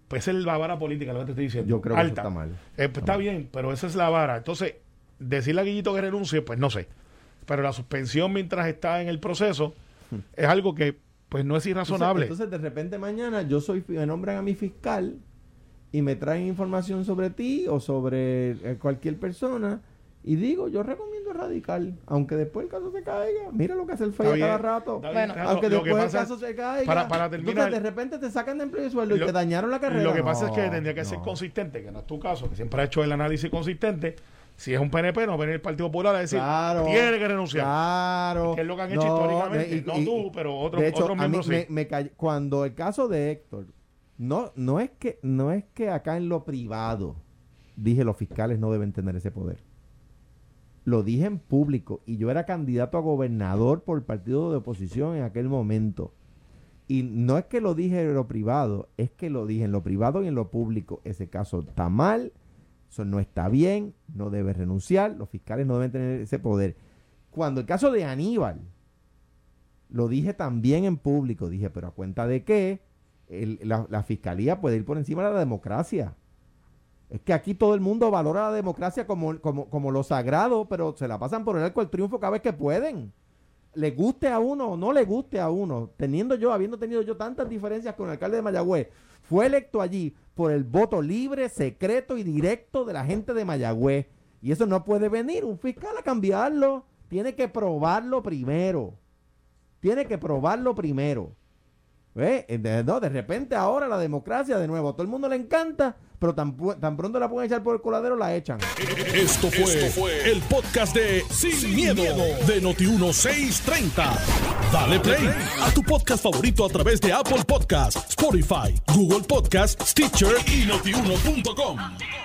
S3: pues esa es la vara política, lo que te estoy diciendo.
S4: Yo creo que eso está mal.
S3: Eh, pues, está bien, pero esa es la vara. Entonces, decirle a Guillito que renuncie, pues no sé. Pero la suspensión mientras está en el proceso es algo que pues no es irrazonable.
S4: Entonces, entonces, de repente mañana yo soy me nombran a mi fiscal y me traen información sobre ti o sobre eh, cualquier persona y digo, yo recomiendo radical, aunque después el caso se caiga. Mira lo que hace el FEI cada
S3: bien,
S4: rato.
S2: Bueno.
S4: Aunque después el
S3: pasa
S4: caso se caiga.
S3: para- para terminar-
S4: Entonces, de repente te sacan de empleo y sueldo y
S3: Lo-
S4: te dañaron la carrera.
S3: Lo que pasa es que tendría que ser consistente, que no es tu caso, que siempre ha hecho el análisis consistente. Si es un PNP, no venir el Partido Popular a decir,
S4: Claro.
S3: tiene que renunciar.
S4: Claro.
S3: Que es lo que han hecho históricamente. No tú, pero otros-
S4: a mí
S3: miembros
S4: me-
S3: sí.
S4: me call- cuando el caso de Héctor, no, no es que, no es que acá en lo privado dije los fiscales no deben tener ese poder. Lo dije en público y yo era candidato a gobernador por el partido de oposición en aquel momento. Y no es que lo dije en lo privado, es que lo dije en lo privado y en lo público. Ese caso está mal, eso no está bien, no debe renunciar, los fiscales no deben tener ese poder. Cuando el caso de Aníbal, lo dije también en público, dije, pero a cuenta de qué la fiscalía puede ir por encima de la democracia. Es que aquí todo el mundo valora la democracia como, como, como lo sagrado, pero se la pasan por el arco del triunfo cada vez que pueden. Le guste a uno o no le guste a uno, teniendo yo, habiendo tenido yo tantas diferencias con el alcalde de Mayagüez, fue electo allí por el voto libre, secreto y directo de la gente de Mayagüez. Y eso no puede venir un fiscal a cambiarlo. Tiene que probarlo primero. Tiene que probarlo primero. Eh, De, no, de repente ahora la democracia de nuevo, a todo el mundo le encanta, pero tan, pronto la pueden echar por el coladero, la echan.
S1: Esto fue, el podcast de Sin, miedo, de Noti1630. Dale play a tu podcast favorito a través de Apple Podcasts, Spotify, Google Podcasts, Stitcher y notiuno.com.